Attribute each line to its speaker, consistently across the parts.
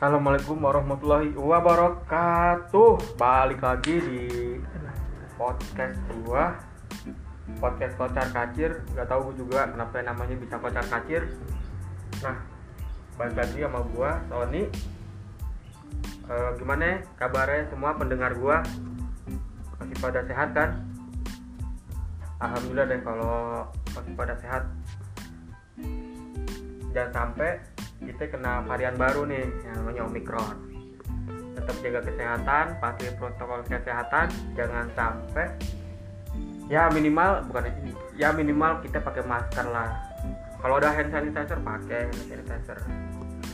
Speaker 1: Assalamualaikum warahmatullahi wabarakatuh. Balik lagi di podcast gua. Podcast kocar kacir. Gak tahu gua juga kenapa namanya bisa kocar kacir. Nah, balik lagi sama gua Sony. Eh, gimana kabarnya semua pendengar gua? Masih pada sehat kan? Alhamdulillah deh kalau masih pada sehat. Jangan sampai kita kena varian baru nih yang namanya Omicron. Tetap jaga kesehatan, patuhi protokol kesehatan, jangan sampai ya minimal bukan ya minimal kita pakai masker lah. Kalau ada hand sanitizer pakai hand sanitizer.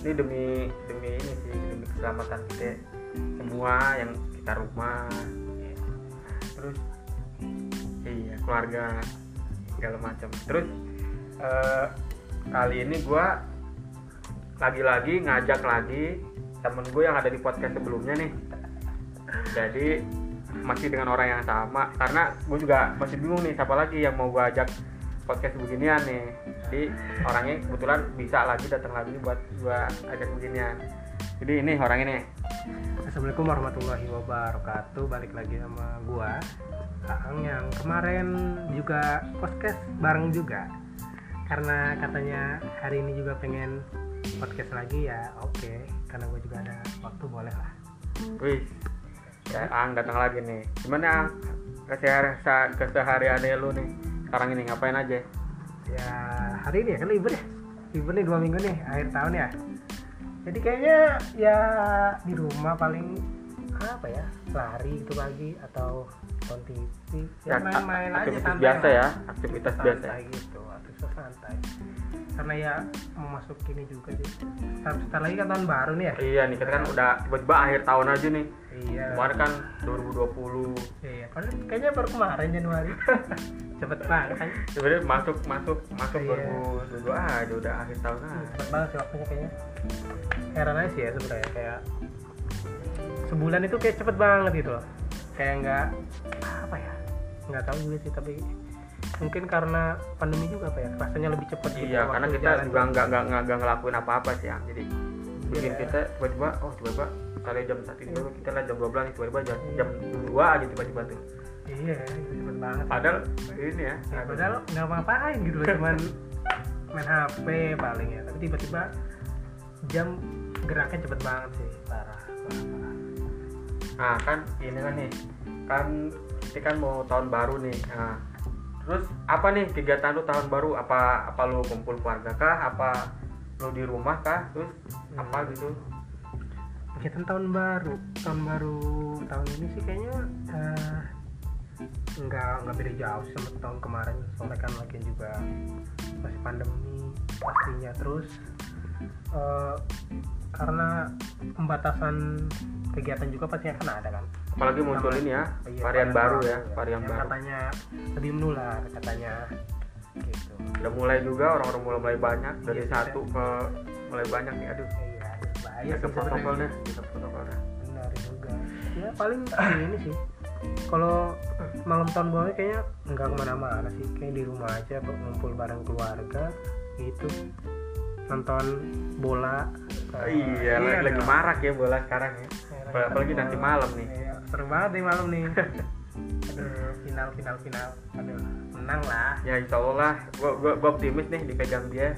Speaker 1: Ini demi demi ini sih demi keselamatan kita semua yang kita rumah. Terus iya keluarga segala macam. Terus eh, kali ini gua lagi-lagi ngajak lagi temen gue yang ada di podcast sebelumnya nih. Jadi masih dengan orang yang sama. Karena gue juga masih bingung nih siapa lagi yang mau gue ajak podcast beginian nih. Jadi orangnya kebetulan bisa lagi datang lagi buat gue ajak beginian. Jadi ini orang ini
Speaker 2: Assalamualaikum warahmatullahi wabarakatuh. Balik lagi sama gua Aang yang kemarin juga podcast bareng juga. Karena katanya hari ini juga pengen podcast lagi ya oke. Karena gue juga ada waktu boleh lah
Speaker 1: wih ya Ang datang lagi nih. Gimana Ang? Keseharian kesehariannya lu nih. Sekarang ini ngapain aja?
Speaker 2: Ya hari ini ya kan libur ya? Libur nih dua minggu nih akhir tahun ya? Jadi kayaknya ya di rumah paling apa ya lari itu pagi atau nonton TV ya main-main aja
Speaker 1: aktivitas
Speaker 2: santai
Speaker 1: biasa ya aktivitas biasa
Speaker 2: santai gitu aktivitas santai karena ya mau masuk ini juga sih. Sebentar, sebentar lagi kan tahun baru nih ya?
Speaker 1: Iya nih kita kan udah tiba-tiba akhir tahun aja nih.
Speaker 2: Iya.
Speaker 1: Kemarin kan 2020
Speaker 2: iya padahal kayaknya baru kemarin Januari. Cepet banget kan?
Speaker 1: Sebenarnya masuk masuk masuk
Speaker 2: Iya.
Speaker 1: 2022 aja udah akhir tahun aja
Speaker 2: cepet banget sih waktunya kayaknya. Heran aja sih ya sebenarnya kayak sebulan itu kayak cepet banget gitu loh. Kayak nggak apa ya nggak tahu juga sih tapi mungkin karena pandemi juga apa ya? Rasanya lebih cepet gitu
Speaker 1: iya
Speaker 2: waktu
Speaker 1: karena kita juga nggak nggak nggak nggak ngelakuin apa-apa sih ya jadi bikin
Speaker 2: Iya.
Speaker 1: kita tiba-tiba oh tiba-tiba misalnya jam satu itu kita lah jam 12 tiba-tiba jam
Speaker 2: Iya.
Speaker 1: jam dua aja tiba-tiba tuh.
Speaker 2: Iya cepet banget.
Speaker 1: Padahal ini ya
Speaker 2: Ya, padahal nggak apa-apain gitu loh cuman main HP paling ya. Tapi tiba-tiba jam geraknya cepet banget sih parah parah, parah.
Speaker 1: nah kan ini kan nih kan kita kan mau tahun baru nih. Nah terus apa nih kegiatan lu tahun baru? Apa apa lu kumpul keluarga kah? Apa lu di rumah kah? Terus apa gitu?
Speaker 2: Kegiatan tahun baru tahun baru tahun ini sih kayaknya eh, nggak nggak beda jauh sama tahun kemarin. Soalnya kan lagi juga masih pandemi pastinya. Terus eh, karena pembatasan kegiatan juga pasti akan ada kan
Speaker 1: apalagi muncul
Speaker 2: Sama-
Speaker 1: ini ya
Speaker 2: Iya,
Speaker 1: varian baru ya
Speaker 2: baru
Speaker 1: varian
Speaker 2: yang
Speaker 1: baru.
Speaker 2: katanya lebih menular katanya. Gitu.
Speaker 1: Udah mulai juga orang-orang mulai mulai banyak. Dari
Speaker 2: Iya,
Speaker 1: satu ke mulai banyak nih aduh.
Speaker 2: Iya bahaya
Speaker 1: ya, ke protokolnya ke protokolnya.
Speaker 2: Benar juga. Ya paling ini sih. Kalau malam tahun baru kayaknya nggak ke mana-mana sih. Kayak di rumah aja ngumpul bareng keluarga gitu. Nonton bola.
Speaker 1: Oh, iya, lagi, marak ya bola sekarang ya
Speaker 2: Iya,
Speaker 1: apalagi nanti malam nih.
Speaker 2: Iya, seru banget nih malam nih. Aduh final final final. Aduh menang lah.
Speaker 1: Ya insya Allah lah. Gua, gua, gua optimis nih dipegang dia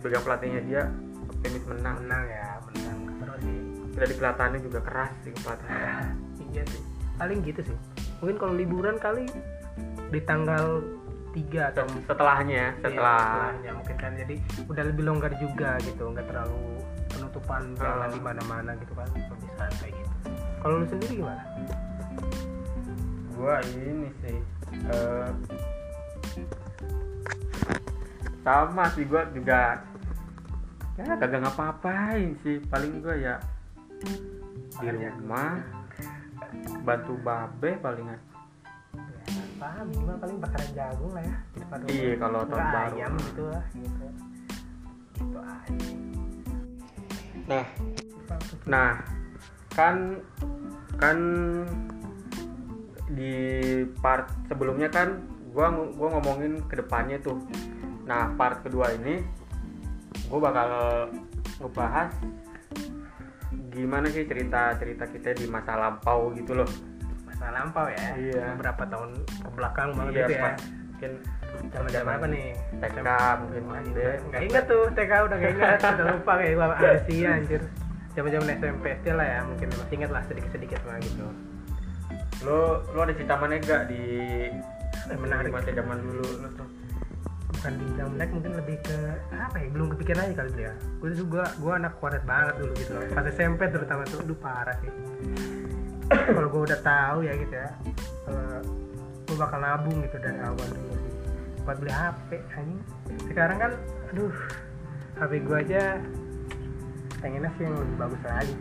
Speaker 1: dipegang pelatihnya dia optimis menang.
Speaker 2: Menang ya menang. Terus sih.
Speaker 1: Udah di juga keras sih pelatihnya
Speaker 2: iya sih. Paling gitu sih. Mungkin kalau liburan kali di tanggal 3 atau
Speaker 1: setelahnya
Speaker 2: Iya,
Speaker 1: setelah.
Speaker 2: setelahnya mungkin kan. Jadi udah lebih longgar juga gitu nggak terlalu penutupan jalan
Speaker 1: Ah.
Speaker 2: di mana-mana gitu kan lebih santai gitu kalau lu sendiri gimana
Speaker 1: gua ini sih eh, sama sih gua juga ya kagak ngapa-ngapain sih paling gua ya di
Speaker 2: Makan ya?
Speaker 1: rumah bantu babe palingan
Speaker 2: ya apa minimal paling bakaran jagung lah ya di depan rumah.
Speaker 1: Iya, kalau tahun baru.
Speaker 2: ayam gitu lah gitu itu aja
Speaker 1: nah. Nah kan kan di part sebelumnya kan gua gua ngomongin ke depannya tuh. Nah part kedua ini gua bakal ngebahas gimana sih cerita cerita kita di masa lampau gitu loh.
Speaker 2: Masa lampau ya?
Speaker 1: Iya.
Speaker 2: beberapa tahun ke belakang banget
Speaker 1: iya
Speaker 2: gitu ya?
Speaker 1: mungkin
Speaker 2: zaman zaman apa nih?
Speaker 1: TK mungkin SD
Speaker 2: nggak inget tuh TK udah nggak inget udah lupa kayak gua Asia anjir. Zaman zaman SMP SD lah ya mungkin masih inget lah sedikit sedikit lah gitu.
Speaker 1: Lo lo ada cerita mana gak di
Speaker 2: Eh, menarik.
Speaker 1: masa zaman dulu lo tuh?
Speaker 2: Bukan di zaman naik mungkin lebih ke apa ya belum kepikiran aja kali ya. Gue tuh gua gua anak warnet banget dulu gitu loh. Pas SMP terutama tuh aduh parah sih. Kalau gue udah tahu ya gitu ya gue bakal nabung gitu dari awal dulu buat beli HP anjing. Sekarang kan aduh HP gue aja pengennya sih yang lebih bagus lagi.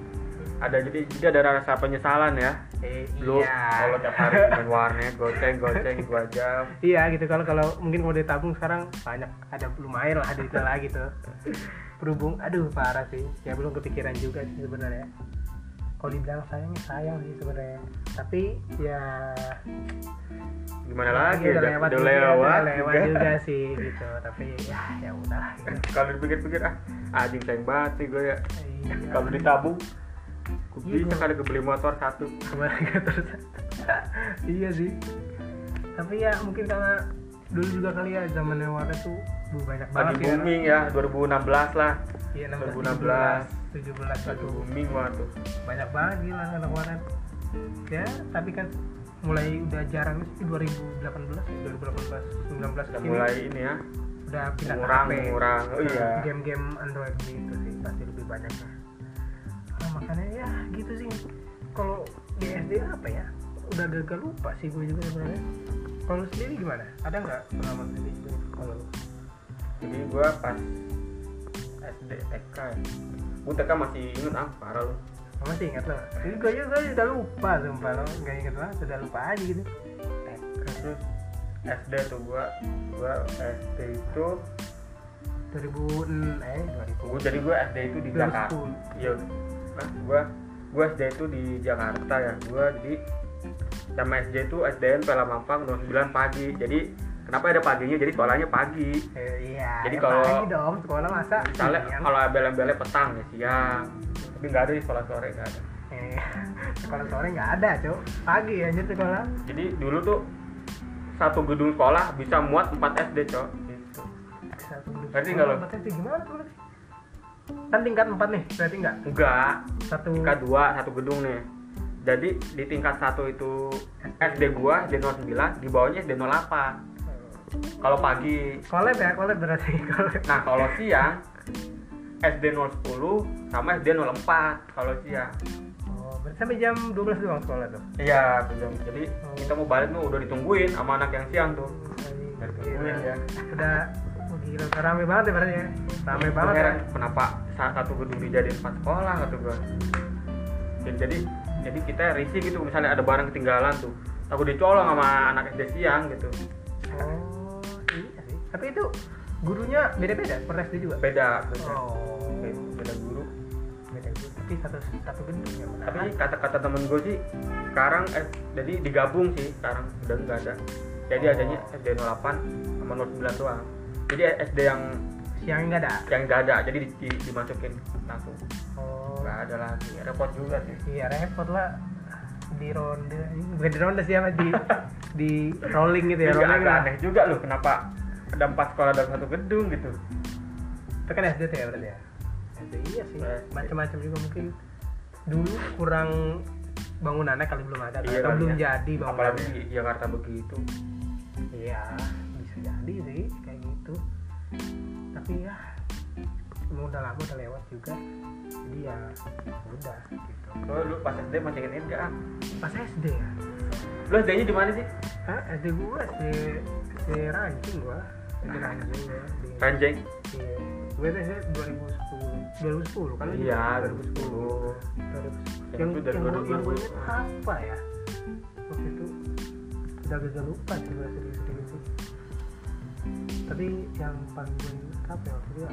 Speaker 1: Ada jadi jadi ada rasa penyesalan ya?
Speaker 2: Eh,
Speaker 1: lu
Speaker 2: iya.
Speaker 1: kalau tiap hari main warnet goceng goceng dua jam.
Speaker 2: Iya gitu. Kalau kalau mungkin kalau ditabung sekarang banyak. Ada lumayan lah duitnya lagi tuh. Berhubung aduh parah sih. Ya belum kepikiran juga sih sebenarnya. Kalau dibilang sayangnya sayang sih sebenarnya. Tapi ya
Speaker 1: gimana lagi
Speaker 2: udah
Speaker 1: udah,
Speaker 2: lewat
Speaker 1: udah lewat,
Speaker 2: udah lewat
Speaker 1: juga.
Speaker 2: juga sih gitu. Tapi ya ya udah gitu.
Speaker 1: kalau dipikir-pikir ah anjing sayang banget sih gue ya.
Speaker 2: Iya.
Speaker 1: kalau ditabung gue
Speaker 2: Iya,
Speaker 1: bisa kali kebeli motor satu.
Speaker 2: Kemarin terus iya sih. Tapi ya mungkin karena dulu juga kali ya zamannya warnet tuh bu, banyak banget
Speaker 1: lagi
Speaker 2: ya.
Speaker 1: booming ya 2016 lah.
Speaker 2: Iya
Speaker 1: 2016.
Speaker 2: 17 17
Speaker 1: lagi booming tuh.
Speaker 2: Banyak banget gila anak warnet. Ya tapi kan mulai udah jarang sih 2018 ya? 2018 19
Speaker 1: udah
Speaker 2: ke sini
Speaker 1: mulai ini ya.
Speaker 2: Udah pindah ke HP.
Speaker 1: ngurang. Oh, iya.
Speaker 2: game-game Android gitu sih pasti lebih banyak lah. Nah, makanya ya gitu sih. Kalau di SD apa ya? Udah gagal lupa sih gue juga sebenarnya. Kalau sendiri gimana? Ada nggak pengalaman sendiri gitu? Kalau
Speaker 1: jadi gue pas SD TK ya. Gue TK masih inget ah parah lu
Speaker 2: masih ingat lo? Ini gue juga udah lupa sumpah lo Gak inget banget, udah lupa aja gitu.
Speaker 1: Terus SD tuh gue gue SD itu
Speaker 2: 2000 eh
Speaker 1: gue jadi gue SD itu di
Speaker 2: 2010.
Speaker 1: Jakarta. iya. Nah, gue gue SD itu di Jakarta ya. Gue jadi sama SD itu SDN Pela Mampang nomor 9 pagi. Jadi kenapa ada paginya? Jadi sekolahnya pagi.
Speaker 2: 2010 eh, Iya
Speaker 1: Jadi
Speaker 2: ya
Speaker 1: kalau-
Speaker 2: pagi dong sekolah masa.
Speaker 1: misalnya kalau abel-abelnya petang ya siang tapi nggak ada di sekolah sore nggak ada.
Speaker 2: Eh, Sekolah sore nggak ada cok Pagi aja sekolah.
Speaker 1: Jadi dulu tuh satu gedung sekolah bisa muat 4 SD cok. Gitu. Ngerti
Speaker 2: sekolah,
Speaker 1: nggak lo?
Speaker 2: SD gimana tuh berarti? Kan tingkat 4 nih, berarti enggak?
Speaker 1: enggak
Speaker 2: Satu
Speaker 1: tingkat 2 satu gedung nih. Jadi di tingkat satu itu SD gua SD 09 di bawahnya SD 08 kalau pagi.
Speaker 2: Kolab ya, kolab berarti. Kolab
Speaker 1: nah kalau siang SD 010 sama SD 04 kalau siang
Speaker 2: Oh, berarti sampai jam 12 doang sekolah tuh?
Speaker 1: iya betul. jadi kita mau balik tuh udah ditungguin sama anak yang siang tuh Udah ditungguin ya
Speaker 2: Udah, oh, gila, rame banget ya berarti ya? Rame banget ya?
Speaker 1: kenapa saat satu gedung dijadiin empat sekolah kata gua jadi jadi kita risih gitu misalnya ada barang ketinggalan tuh takut dicolong sama anak SD siang gitu
Speaker 2: Oh, iya sih. Tapi itu gurunya beda-beda, per SD juga?
Speaker 1: beda beda
Speaker 2: Oh,
Speaker 1: beda, beda guru
Speaker 2: beda guru. Tapi satu satu gedung ya.
Speaker 1: tapi kata-kata temen gue sih sekarang eh, jadi digabung sih sekarang udah nggak ada jadi
Speaker 2: Oh.
Speaker 1: adanya SD 08 sama 09 doang jadi SD yang
Speaker 2: siang nggak ada.
Speaker 1: yang nggak ada jadi di, di- dimasukin langsung
Speaker 2: Oh,
Speaker 1: nggak ada lagi repot juga sih
Speaker 2: iya repot lah di ronde bukan di ronde sih apa di di rolling gitu ya rolling
Speaker 1: agak aneh juga loh kenapa ada empat sekolah dalam satu gedung gitu.
Speaker 2: Itu kan SD tuh ya berarti ya? SD iya sih.
Speaker 1: SD.
Speaker 2: macam-macam juga mungkin. Dulu kurang bangunannya kali belum ada
Speaker 1: Iya
Speaker 2: atau belum
Speaker 1: ya.
Speaker 2: jadi
Speaker 1: apalagi
Speaker 2: bangunannya.
Speaker 1: Di Jakarta begitu.
Speaker 2: Iya bisa jadi sih kayak gitu. Tapi ya emang udah lama udah lewat juga. Jadi ya udah gitu.
Speaker 1: Lo lu pas SD masih inget nggak? Ah?
Speaker 2: pas SD ya?
Speaker 1: Lu SD nya di mana sih?
Speaker 2: Hah, SD gua SD SD ranking gua ranking ya di
Speaker 1: Ranjeng
Speaker 2: iya. Gue tuh SD 2010 2010 kan? Lu
Speaker 1: iya
Speaker 2: juga
Speaker 1: 2010
Speaker 2: 2010 yang
Speaker 1: itu dari
Speaker 2: yang gua, yang gua
Speaker 1: 2010.
Speaker 2: inget apa ya? Waktu itu udah agak lupa sih gue sedikit sedikit sih. Tapi yang paling gue inget apa ya? Waktu itu ya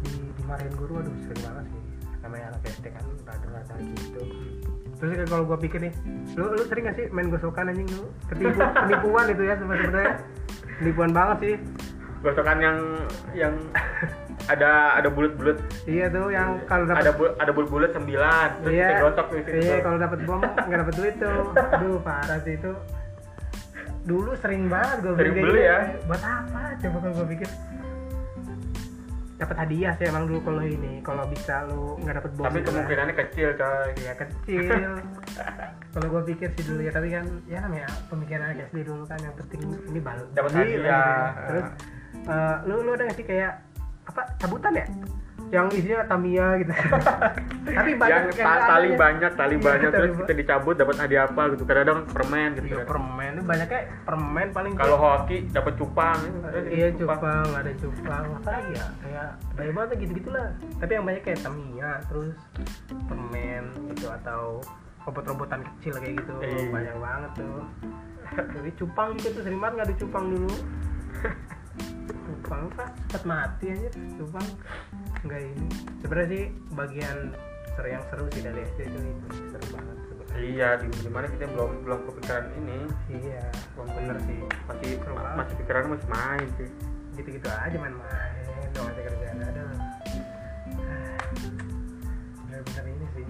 Speaker 2: di dimarahin guru aduh sering banget sih namanya anak SD kan rada-rada gitu. Terus kan kalau gue pikir nih lu lu sering gak sih main gosokan anjing? Lu ketipu penipuan itu ya sebenarnya. Penipuan banget sih.
Speaker 1: Gosokan yang yang ada ada bulat-bulat
Speaker 2: iya tuh yang kalau dapat
Speaker 1: ada bul- ada bulat-bulat sembilan terus
Speaker 2: iya.
Speaker 1: kita gontok di
Speaker 2: iya kalau dapat bom nggak dapat duit tuh. Aduh parah sih itu. Dulu sering banget gue
Speaker 1: Sering
Speaker 2: kayak
Speaker 1: beli
Speaker 2: gitu.
Speaker 1: ya?
Speaker 2: buat apa? Coba kalau gue pikir dapat hadiah sih emang dulu kalau ini kalau bisa lu nggak dapat bom
Speaker 1: tapi
Speaker 2: kan.
Speaker 1: kemungkinannya kecil coy
Speaker 2: ya kecil kalau gue pikir sih dulu ya tapi kan ya namanya pemikiran anak SD dulu kan yang penting ini bal
Speaker 1: Dapat hadiah.
Speaker 2: gitu. terus eh, lu lu ada nggak sih kayak apa cabutan ya yang isinya Tamiya gitu. Tapi banyak
Speaker 1: yang ta- tali banyak tali
Speaker 2: Iya,
Speaker 1: banyak. terus kita dicabut dapat hadiah apa gitu. Kadang-kadang permen gitu
Speaker 2: Iya,
Speaker 1: kan.
Speaker 2: permen. Itu banyaknya permen paling
Speaker 1: kalau hoki dapat cupang.
Speaker 2: Iya cupang. Ada cupang. Apa lagi ya? Kayak banyak banget gitu gitulah tapi yang banyak kayak Tamiya terus permen gitu atau robot-robotan kecil kayak gitu.
Speaker 1: Iya.
Speaker 2: banyak banget tuh. Jadi cupang juga tuh sering banget nggak ada cupang dulu. Cupang pak. Cepat mati aja cupang enggak ini. Sebenarnya sih bagian seru yang seru sih dari SD itu itu seru banget sebenarnya
Speaker 1: iya di mana kita belum belum kepikiran ini.
Speaker 2: Iya. Belum bener sih.
Speaker 1: Masih
Speaker 2: Seru banget.
Speaker 1: masih pikiran masih main sih.
Speaker 2: Gitu-gitu aja main-main dong aja kerjaan ada bener-bener ini sih.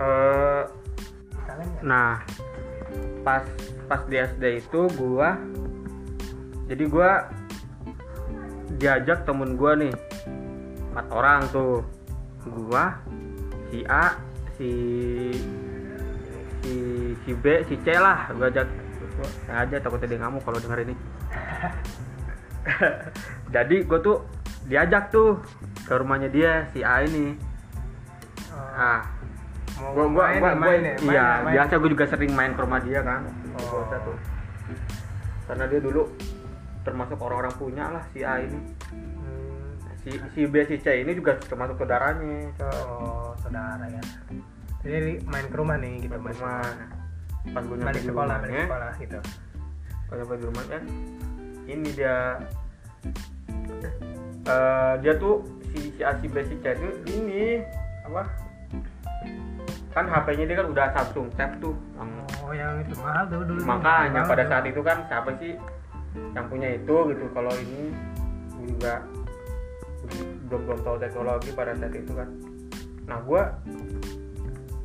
Speaker 1: Eh
Speaker 2: nggak?
Speaker 1: nah pas pas di SD itu gua jadi gua diajak temen gua nih. Empat orang tuh. Gua si A si si si B si C lah. Gua ajak gua aja takutnya dia ngamuk kalau denger ini. Jadi gua tuh diajak tuh ke rumahnya dia si A ini.
Speaker 2: Oh,
Speaker 1: ah.
Speaker 2: Main ya, main
Speaker 1: iya
Speaker 2: ya,
Speaker 1: biasa gua juga sering main ke rumah dia kan
Speaker 2: Oh.
Speaker 1: Tuh. karena dia dulu termasuk orang-orang punya lah si A ini.
Speaker 2: Hmm,
Speaker 1: si si B si C ini juga termasuk saudaranya.
Speaker 2: Oh saudara ya. Jadi main ke rumah nih gitu
Speaker 1: Main rumah. pas gue nyampe
Speaker 2: balik
Speaker 1: di
Speaker 2: sekolah balik sekolah gitu.
Speaker 1: Pas nyampe di rumahnya ini dia eh dia tuh si si A si B si C itu ini apa? Kan HP-nya dia kan udah Samsung Tab tuh.
Speaker 2: Oh yang itu mahal tuh dulu.
Speaker 1: Makanya pada saat itu kan siapa sih yang punya itu gitu. Kalau ini juga belum belum tahu teknologi pada saat itu kan. Nah gue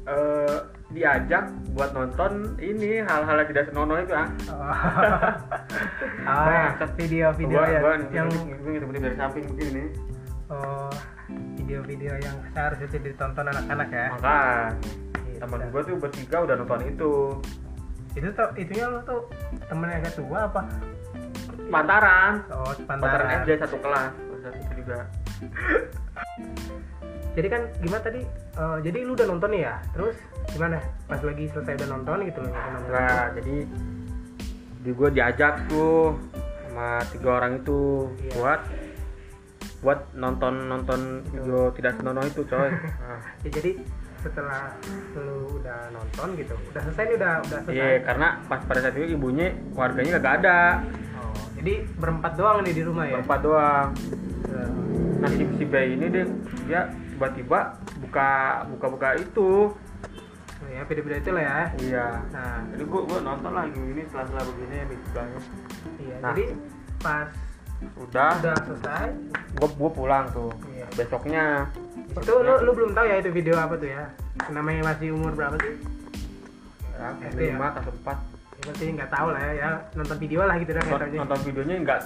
Speaker 1: eh diajak buat nonton ini hal-hal yang tidak senonoh itu ah.
Speaker 2: Oh,
Speaker 1: Nah,
Speaker 2: video-video ya yang
Speaker 1: ngikutin dari samping begini.
Speaker 2: Oh video-video yang seharusnya ditonton anak-anak ya?
Speaker 1: Maka
Speaker 2: Gitu.
Speaker 1: teman gue tuh bertiga udah nonton itu.
Speaker 2: Itu tuh itunya lo tuh temen yang tua apa
Speaker 1: pantaran
Speaker 2: oh
Speaker 1: pantaran SD satu kelas itu juga.
Speaker 2: Jadi kan gimana tadi? Eh, jadi lu udah nonton nih ya? Terus gimana? Pas lagi selesai udah nonton gitu loh nonton
Speaker 1: nah jadi di gue diajak tuh sama tiga orang itu
Speaker 2: Iya.
Speaker 1: buat buat nonton nonton video tidak senonoh itu coy. Nah,
Speaker 2: Ya, jadi setelah lu udah nonton gitu udah selesai nih udah udah selesai.
Speaker 1: Iya karena pas pada saat itu ibunya warganya kagak ada
Speaker 2: jadi berempat doang nih di rumah ya?
Speaker 1: Berempat doang. Nah si, si bayi ini dia dia tiba-tiba buka buka buka itu.
Speaker 2: Oh ya video-video itu lah ya.
Speaker 1: Iya.
Speaker 2: Nah.
Speaker 1: Jadi gua gua nonton lagi ini setelah setelah begini sebelahnya
Speaker 2: iya
Speaker 1: Nah.
Speaker 2: jadi pas
Speaker 1: udah.
Speaker 2: udah selesai.
Speaker 1: Gua gua pulang tuh.
Speaker 2: Iya.
Speaker 1: besoknya.
Speaker 2: Itu lu lu belum tahu ya itu video apa tuh ya? Namanya masih umur berapa sih?
Speaker 1: Ya,
Speaker 2: SD ya?
Speaker 1: atau empat.
Speaker 2: ya, berarti nggak tahu lah ya, ya. Nonton video lah gitu dah
Speaker 1: nonton,
Speaker 2: nonton
Speaker 1: videonya enggak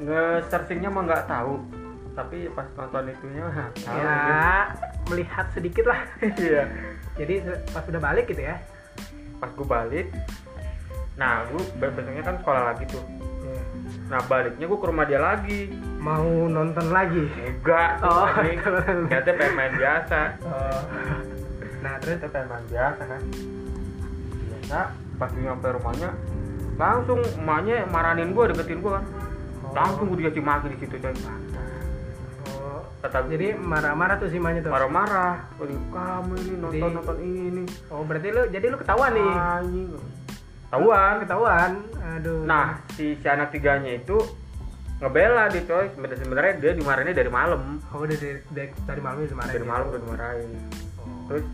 Speaker 1: nge searchingnya mah nggak tahu. Tapi pas nonton itunya tahu
Speaker 2: ya melihat sedikit lah.
Speaker 1: Iya.
Speaker 2: Jadi pas udah balik gitu ya?
Speaker 1: Pas gua balik nah gua be- besoknya kan sekolah lagi tuh.
Speaker 2: Iya.
Speaker 1: nah baliknya gua ke rumah dia lagi.
Speaker 2: Mau nonton lagi?
Speaker 1: Enggak
Speaker 2: Oh.
Speaker 1: ternyata pengen main biasa.
Speaker 2: Oh. nah terus
Speaker 1: pengen main biasa kan. Biasa pas gue nyampe rumahnya langsung emaknya marahin gua deketin gua kan. Langsung gua dikasih maki di situ coy.
Speaker 2: Oh,
Speaker 1: kata
Speaker 2: jadi marah-marah tuh si Manya tuh?
Speaker 1: Marah-marah. Kamu ini nonton
Speaker 2: Di-
Speaker 1: nonton ini.
Speaker 2: Oh berarti lu jadi lu ketahuan nih?
Speaker 1: Anjing. Tahuan
Speaker 2: ketahuan. Aduh.
Speaker 1: Nah si, si anak tiganya itu ngebela dia coy. Sebenarnya sebenarnya dia dimarahinnya dari malam.
Speaker 2: Oh udah dari, dari, dari malam marah
Speaker 1: dari malam udah dimarahin.
Speaker 2: Oh.
Speaker 1: terus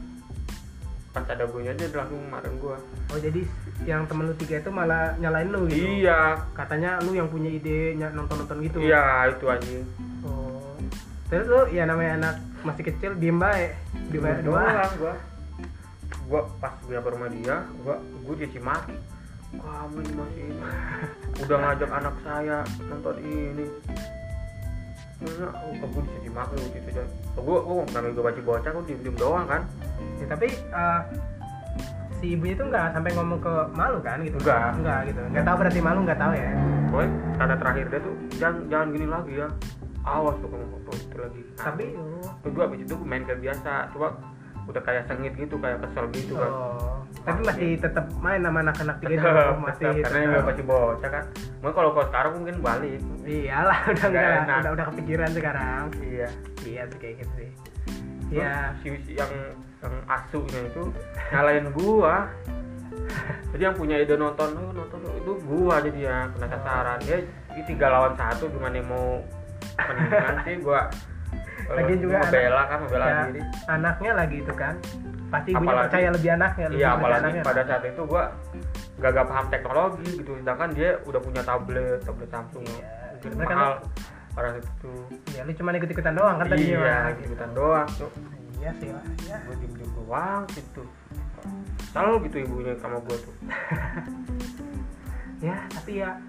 Speaker 1: pas ada gue aja dia langsung marahin gue
Speaker 2: oh jadi yang temen lu tiga itu malah nyalain lu gitu?
Speaker 1: Iya.
Speaker 2: Katanya lu yang punya ide nonton nonton gitu?
Speaker 1: Iya itu anjing
Speaker 2: oh. Terus lu ya namanya anak masih kecil diem baik diem baik doang.
Speaker 1: gua. Gua pas gue rumah dia gua gua dia cimaki kamu ini masih ini udah ngajak anak saya nonton ini. Nah, oh, gue dicaci maki waktu itu aja. Gue, gue namanya gue baca bocah, gue diem diem doang kan.
Speaker 2: Ya, tapi eh, si ibunya itu nggak sampai ngomong ke malu kan gitu
Speaker 1: Nggak.
Speaker 2: nggak gitu nggak tahu berarti malu nggak tahu ya
Speaker 1: Boy, kata terakhir dia tuh jangan jangan gini lagi ya. Awas tuh kamu foto itu lagi. Nah,
Speaker 2: tapi
Speaker 1: Terus gue abis itu main kayak biasa, coba udah kayak sengit gitu, kayak kesel gitu kan.
Speaker 2: oh. tapi masih tetap main sama anak-anak tiga itu
Speaker 1: Tetep,
Speaker 2: masih
Speaker 1: tetep, karena
Speaker 2: tetap.
Speaker 1: dia masih bocah kan. Mungkin kalau kalau sekarang mungkin balik.
Speaker 2: iyalah udah
Speaker 1: enak.
Speaker 2: udah udah kepikiran sekarang
Speaker 1: Iya.
Speaker 2: iya sih kayak gitu sih
Speaker 1: Terus
Speaker 2: ya
Speaker 1: si, si yang yang asuhnya itu nyalain gua. Jadi yang punya ide nonton, oh, nonton itu gua jadi ya kena sasaran. Dia ini tiga lawan satu gimana mau mendingan sih gua.
Speaker 2: Lagian juga
Speaker 1: gua bela kan, membela
Speaker 2: ya,
Speaker 1: diri.
Speaker 2: anaknya lagi itu kan pasti
Speaker 1: Apalagi-
Speaker 2: percaya lebih anaknya lebih
Speaker 1: Iya, apalagi
Speaker 2: anaknya.
Speaker 1: pada saat itu gua gak, gak paham teknologi gitu, sedangkan dia udah punya tablet, tablet Samsung.
Speaker 2: Iya, kan
Speaker 1: mahal pada saat itu.
Speaker 2: Iya, lu cuma ikut ikutan doang kan tadi
Speaker 1: iya, ikutan doang tuh.
Speaker 2: Iya sih lah ya
Speaker 1: Gue diem diem doang gitu. Selalu gitu ibunya sama gua tuh.
Speaker 2: ya tapi ya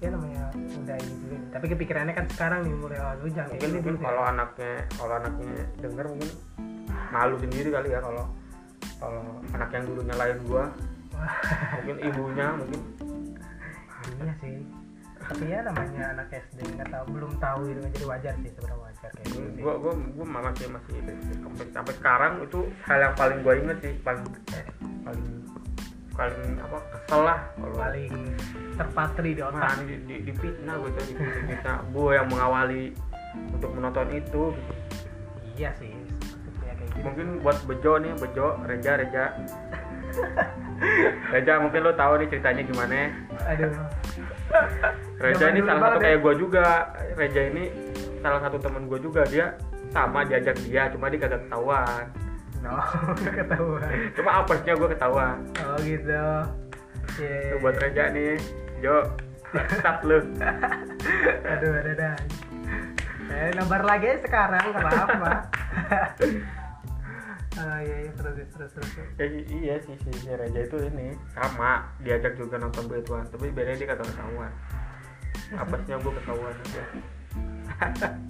Speaker 2: ya namanya udah ini juga tapi kepikirannya kan sekarang nih mulai oh, lu jangan
Speaker 1: mungkin
Speaker 2: gini
Speaker 1: mungkin
Speaker 2: dulu
Speaker 1: kalau anaknya kalau anaknya denger mungkin malu sendiri kali ya kalau kalau anak yang dulu nyalain gua. Mungkin ibunya mungkin.
Speaker 2: Iya sih ya namanya anak SD nggak tahu belum tahu itu jadi wajar sih sebenarnya wajar kayak gitu sih.
Speaker 1: Gua gua gua masih masih sampai sampai sekarang itu hal yang paling gua inget sih paling paling paling apa kesel lah kalau
Speaker 2: paling terpatri di
Speaker 1: nah,
Speaker 2: otak
Speaker 1: di, di, di fitnah gue tuh fitnah. Gua yang mengawali untuk menonton itu.
Speaker 2: Iya sih ya kayak gitu.
Speaker 1: Mungkin buat Bejo nih Bejo Reja Reja. Reja mungkin lo tahu nih ceritanya gimana.
Speaker 2: Aduh
Speaker 1: Reja ini salah satu
Speaker 2: ya.
Speaker 1: kayak gue juga. Reja ini salah satu temen gue juga. Dia sama diajak dia cuma dia kagak ketahuan.
Speaker 2: No ketahuan.
Speaker 1: Cuma apesnya gue ketahuan.
Speaker 2: Oh gitu.
Speaker 1: Itu buat Reja nih. Jo start lu.
Speaker 2: Aduh ada ada eh nomor lagi sekarang kenapa ah iya iya terus terus terus
Speaker 1: ya, iya sih si, si Reja itu ini sama. Diajak juga nonton begituan tapi bedanya dia kagak ketahuan apesnya gue ketahuan aja.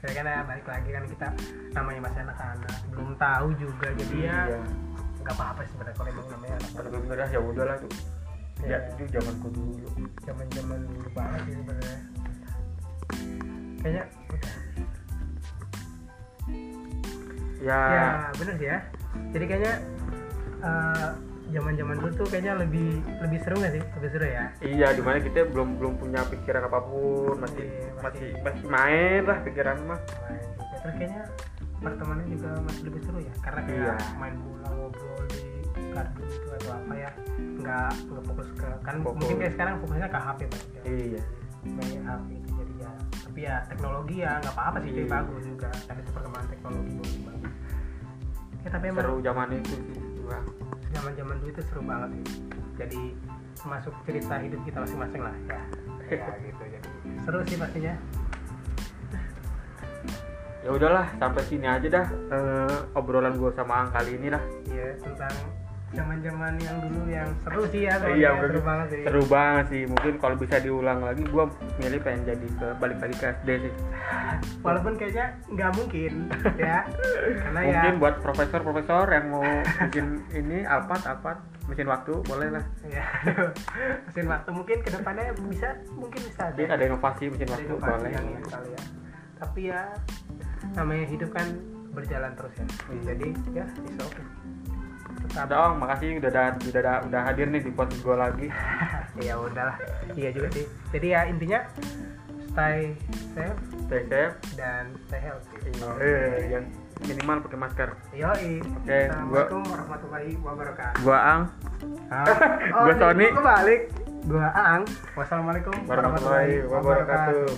Speaker 2: Ya kan ya balik lagi kan kita namanya masih anak-anak belum tahu juga jadi ya
Speaker 1: Iya.
Speaker 2: nggak apa-apa sih sebenarnya kalau emang namanya anak
Speaker 1: Kalau gue bener ya udahlah tuh. Ya.
Speaker 2: Iya.
Speaker 1: itu zamanku dulu.
Speaker 2: Zaman zaman dulu banget sih sebenarnya. Kayaknya
Speaker 1: ya,
Speaker 2: ya bener sih ya. Jadi kayaknya zaman zaman dulu tuh kayaknya lebih lebih seru nggak sih? Lebih seru ya?
Speaker 1: Iya di mana kita belum belum punya pikiran apa pun masih
Speaker 2: Iya,
Speaker 1: masih.
Speaker 2: masih-
Speaker 1: masih main lah pikiran mah.
Speaker 2: Main terus kayaknya pertemanan juga masih lebih seru ya? Karena kayak
Speaker 1: Iya.
Speaker 2: main bola ngobrol di kartu itu atau apa ya? Nggak nggak fokus ke kan
Speaker 1: Fokus.
Speaker 2: mungkin kayak sekarang fokusnya ke HP banget ya.
Speaker 1: Iya.
Speaker 2: Main HP itu jadi ya tapi ya teknologi ya nggak apa-apa sih jadi
Speaker 1: Iya.
Speaker 2: bagus juga. Kan itu perkembangan teknologi bagus. Ya tapi emang
Speaker 1: seru zaman itu sih
Speaker 2: zaman zaman dulu itu seru banget sih. Jadi masuk cerita hidup kita masing-masing lah ya. Ya gitu jadi seru sih pastinya.
Speaker 1: Ya udahlah sampai sini aja dah eh, obrolan gue sama Ang kali ini lah
Speaker 2: Iya tentang zaman-zaman yang dulu yang seru sih ya.
Speaker 1: iya
Speaker 2: seru banget sih.
Speaker 1: seru banget sih mungkin kalau bisa diulang lagi gue milih pengen jadi ke balik lagi ke SD sih
Speaker 2: Walaupun kayaknya nggak mungkin ya. Karena
Speaker 1: mungkin
Speaker 2: ya
Speaker 1: buat profesor-profesor yang mau bikin ini alpat alpat mesin waktu boleh lah
Speaker 2: ya mesin waktu mungkin ke depannya bisa mungkin bisa
Speaker 1: mungkin ada inovasi mesin
Speaker 2: Ada
Speaker 1: waktu
Speaker 2: inovasi
Speaker 1: boleh
Speaker 2: yang ya. Tapi ya namanya hidup kan berjalan terus ya. Jadi ya bisa oke. Tetap
Speaker 1: ada om makasih udah udah udah, udah, udah hadir nih di podcast gue lagi
Speaker 2: ya udahlah. Iya juga sih. Jadi ya intinya stay safe
Speaker 1: stay safe
Speaker 2: dan stay healthy.
Speaker 1: eh, yang minimal pakai masker
Speaker 2: Yoi.
Speaker 1: Oke, gua-
Speaker 2: Assalamualaikum warahmatullahi wabarakatuh.
Speaker 1: gua Ang
Speaker 2: Ah,
Speaker 1: Gua
Speaker 2: ini
Speaker 1: Sony.
Speaker 2: gua kebalik. Gua Aang. Wassalamualaikum
Speaker 1: warahmatullahi wabarakatuh